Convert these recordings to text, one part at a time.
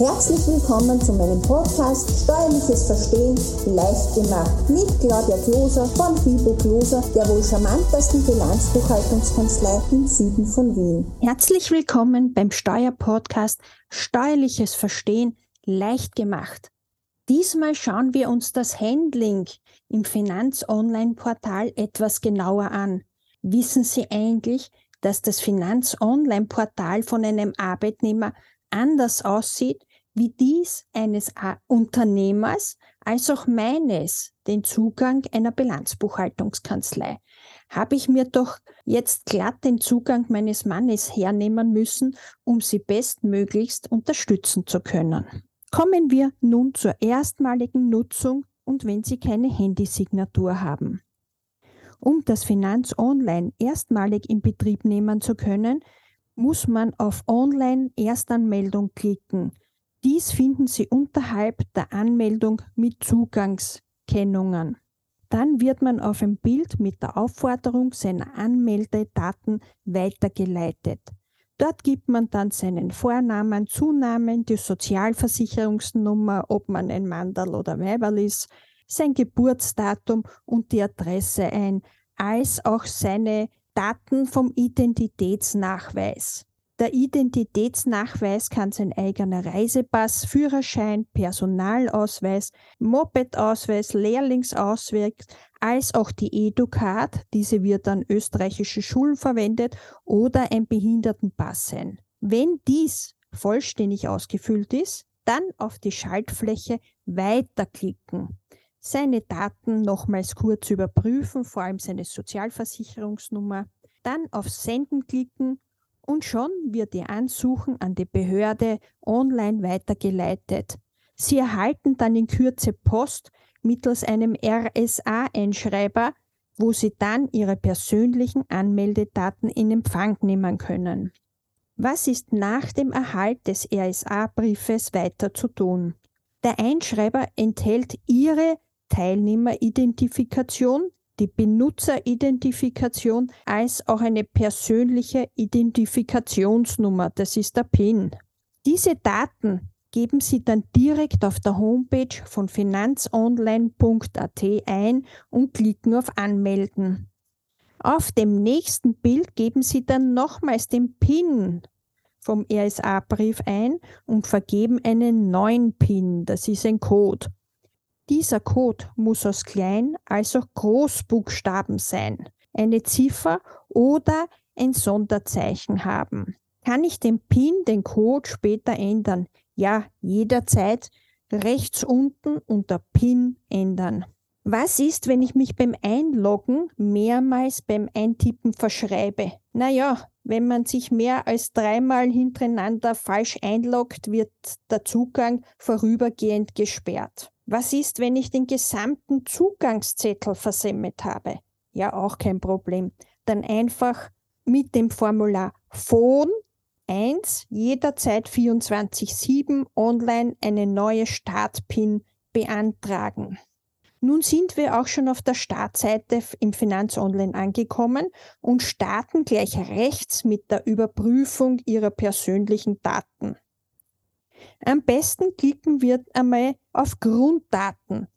Herzlich willkommen zu meinem Podcast Steuerliches Verstehen leicht gemacht mit Claudia Kloser von Fibo Kloser, der wohl charmantesten Bilanzbuchhaltungskanzlei im Süden von Wien. Herzlich willkommen beim Steuerpodcast Steuerliches Verstehen leicht gemacht. Diesmal schauen wir uns das Handling im Finanz-Online-Portal etwas genauer an. Wissen Sie eigentlich, dass das Finanz-Online-Portal von einem Arbeitnehmer anders aussieht wie dies eines Unternehmers als auch meines, den Zugang einer Bilanzbuchhaltungskanzlei. Habe ich mir doch jetzt glatt den Zugang meines Mannes hernehmen müssen, um sie bestmöglichst unterstützen zu können. Kommen wir nun zur erstmaligen Nutzung und wenn Sie keine Handysignatur haben. Um das Finanz Online erstmalig in Betrieb nehmen zu können, muss man auf Online-Erstanmeldung klicken. Dies finden Sie unterhalb der Anmeldung mit Zugangskennungen. Dann wird man auf ein Bild mit der Aufforderung seiner Anmeldedaten weitergeleitet. Dort gibt man dann seinen Vornamen, Zunamen, die Sozialversicherungsnummer, ob man ein Mandal oder Weiberl ist, sein Geburtsdatum und die Adresse ein, als auch seine Daten vom Identitätsnachweis. Der Identitätsnachweis kann sein eigener Reisepass, Führerschein, Personalausweis, Mopedausweis, Lehrlingsausweis, als auch die EduCard, diese wird an österreichische Schulen verwendet, oder ein Behindertenpass sein. Wenn dies vollständig ausgefüllt ist, dann auf die Schaltfläche Weiterklicken. Seine Daten nochmals kurz überprüfen, vor allem seine Sozialversicherungsnummer, dann auf Senden klicken und schon wird Ihr Ansuchen an die Behörde online weitergeleitet. Sie erhalten dann in Kürze Post mittels einem RSA-Einschreiber, wo Sie dann Ihre persönlichen Anmeldedaten in Empfang nehmen können. Was ist nach dem Erhalt des RSA-Briefes weiter zu tun? Der Einschreiber enthält Ihre Teilnehmeridentifikation, die Benutzeridentifikation als auch eine persönliche Identifikationsnummer, das ist der PIN. Diese Daten geben Sie dann direkt auf der Homepage von finanzonline.at ein und klicken auf Anmelden. Auf dem nächsten Bild geben Sie dann nochmals den PIN vom RSA-Brief ein und vergeben einen neuen PIN, das ist ein Code. Dieser Code muss aus Klein- als auch Großbuchstaben sein, eine Ziffer oder ein Sonderzeichen haben. Kann ich den PIN, den Code später ändern? Ja, jederzeit rechts unten unter PIN ändern. Was ist, wenn ich mich beim Einloggen mehrmals beim Eintippen verschreibe? Naja, wenn man sich mehr als dreimal hintereinander falsch einloggt, wird der Zugang vorübergehend gesperrt. Was ist, wenn ich den gesamten Zugangszettel versemmelt habe? Ja, auch kein Problem. Dann einfach mit dem Formular Phone 1 jederzeit 24-7 online eine neue Startpin beantragen. Nun sind wir auch schon auf der Startseite im Finanz Online angekommen und starten gleich rechts mit der Überprüfung Ihrer persönlichen Daten. Am besten klicken wir einmal auf Grunddaten.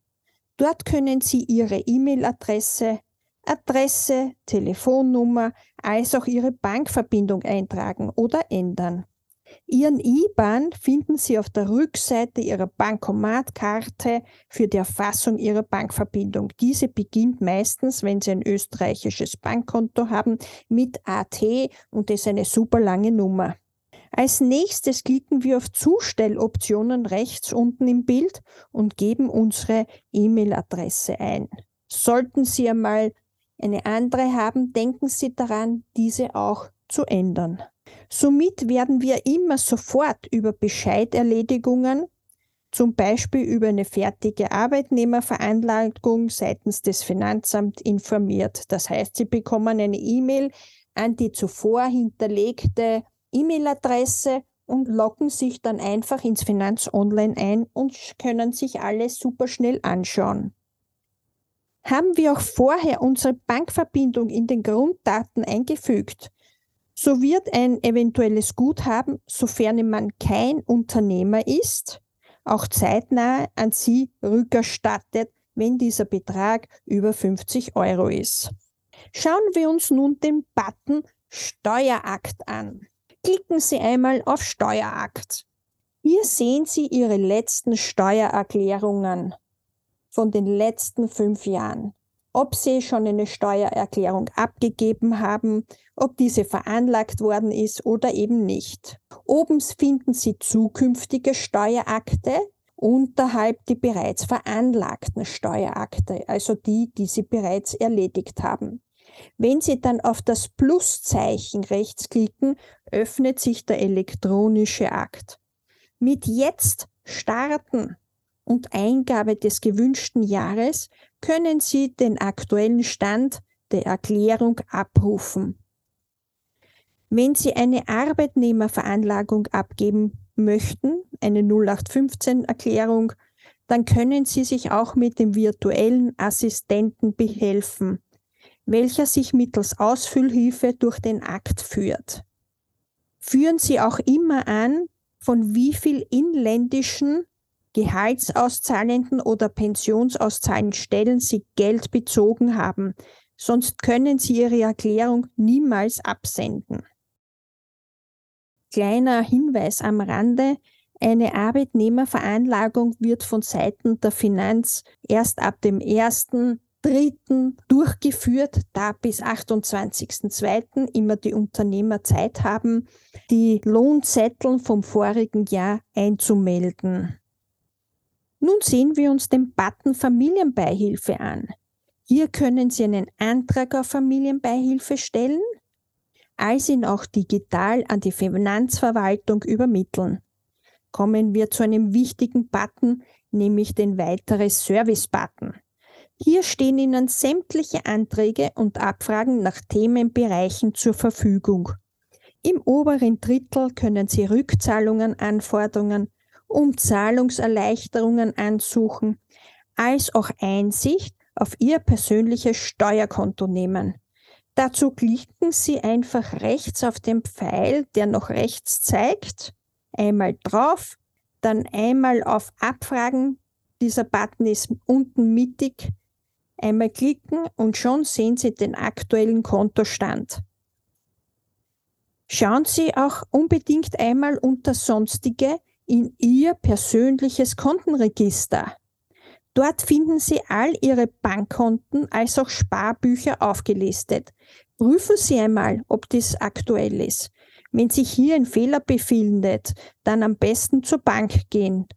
Dort können Sie Ihre E-Mail-Adresse, Adresse, Telefonnummer als auch Ihre Bankverbindung eintragen oder ändern. Ihren IBAN finden Sie auf der Rückseite Ihrer Bankomatkarte für die Erfassung Ihrer Bankverbindung. Diese beginnt meistens, wenn Sie ein österreichisches Bankkonto haben, mit AT und ist eine super lange Nummer. Als nächstes klicken wir auf Zustelloptionen rechts unten im Bild und geben unsere E-Mail-Adresse ein. Sollten Sie einmal eine andere haben, denken Sie daran, diese auch zu ändern. Somit werden wir immer sofort über Bescheiderledigungen, zum Beispiel über eine fertige Arbeitnehmerveranlagung seitens des Finanzamts informiert. Das heißt, Sie bekommen eine E-Mail an die zuvor hinterlegte E-Mail-Adresse und loggen sich dann einfach ins Finanz Online ein und können sich alles super schnell anschauen. Haben wir auch vorher unsere Bankverbindung in den Grunddaten eingefügt, So wird ein eventuelles Guthaben, sofern man kein Unternehmer ist, auch zeitnah an Sie rückerstattet, wenn dieser Betrag über 50 Euro ist. Schauen wir uns nun den Button Steuerakt an. Klicken Sie einmal auf Steuerakt. Hier sehen Sie Ihre letzten Steuererklärungen von den letzten fünf Jahren. Ob Sie schon eine Steuererklärung abgegeben haben, ob diese veranlagt worden ist oder eben nicht. Oben finden Sie zukünftige Steuerakte, unterhalb die bereits veranlagten Steuerakte, also die, die Sie bereits erledigt haben. Wenn Sie dann auf das Pluszeichen rechts klicken, öffnet sich der elektronische Akt. Mit Jetzt starten und Eingabe des gewünschten Jahres können Sie den aktuellen Stand der Erklärung abrufen. Wenn Sie eine Arbeitnehmerveranlagung abgeben möchten, eine 0815-Erklärung, dann können Sie sich auch mit dem virtuellen Assistenten behelfen welcher sich mittels Ausfüllhilfe durch den Akt führt. Führen Sie auch immer an, von wie viel inländischen Gehaltsauszahlenden oder pensionszahlenden Stellen Sie Geld bezogen haben, sonst können Sie Ihre Erklärung niemals absenden. Kleiner Hinweis am Rande, eine Arbeitnehmerveranlagung wird von Seiten der Finanz erst ab dem 1 dritten durchgeführt, da bis 28.02. immer die Unternehmer Zeit haben, die Lohnzettel vom vorigen Jahr einzumelden. Nun sehen wir uns den Button Familienbeihilfe an. Hier können Sie einen Antrag auf Familienbeihilfe stellen, als ihn auch digital an die Finanzverwaltung übermitteln. Kommen wir zu einem wichtigen Button, nämlich den weitere Service-Button. Hier stehen Ihnen sämtliche Anträge und Abfragen nach Themenbereichen zur Verfügung. Im oberen Drittel können Sie Rückzahlungen anfordern, um Zahlungserleichterungen ansuchen, als auch Einsicht auf Ihr persönliches Steuerkonto nehmen. Dazu klicken Sie einfach rechts auf den Pfeil, der noch rechts zeigt, einmal drauf, dann einmal auf Abfragen. Dieser Button ist unten mittig Einmal klicken und schon sehen Sie den aktuellen Kontostand. Schauen Sie auch unbedingt einmal unter Sonstige in Ihr persönliches Kontenregister. Dort finden Sie all Ihre Bankkonten als auch Sparbücher aufgelistet. Prüfen Sie einmal, ob dies aktuell ist. Wenn sich hier ein Fehler befindet, dann am besten zur Bank gehen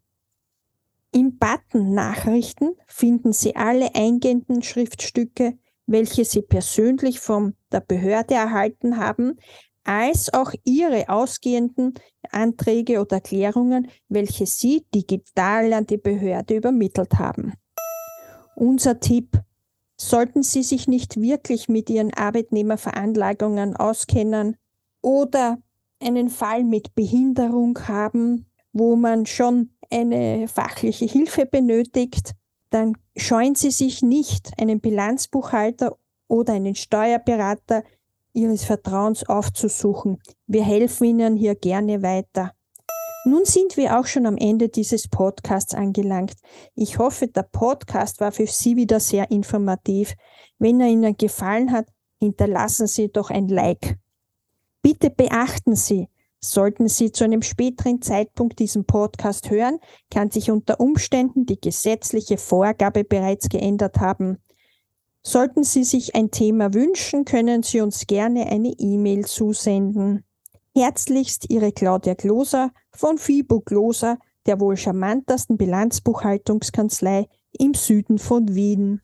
im Button Nachrichten finden Sie alle eingehenden Schriftstücke, welche Sie persönlich von der Behörde erhalten haben, als auch Ihre ausgehenden Anträge oder Erklärungen, welche Sie digital an die Behörde übermittelt haben. Unser Tipp. Sollten Sie sich nicht wirklich mit Ihren Arbeitnehmerveranlagungen auskennen oder einen Fall mit Behinderung haben, wo man schon eine fachliche Hilfe benötigt, dann scheuen Sie sich nicht, einen Bilanzbuchhalter oder einen Steuerberater Ihres Vertrauens aufzusuchen. Wir helfen Ihnen hier gerne weiter. Nun sind wir auch schon am Ende dieses Podcasts angelangt. Ich hoffe, der Podcast war für Sie wieder sehr informativ. Wenn er Ihnen gefallen hat, hinterlassen Sie doch ein Like. Bitte beachten Sie, Sollten Sie zu einem späteren Zeitpunkt diesen Podcast hören, kann sich unter Umständen die gesetzliche Vorgabe bereits geändert haben. Sollten Sie sich ein Thema wünschen, können Sie uns gerne eine E-Mail zusenden. Herzlichst Ihre Claudia Gloser von FIBO Gloser, der wohl charmantesten Bilanzbuchhaltungskanzlei im Süden von Wien.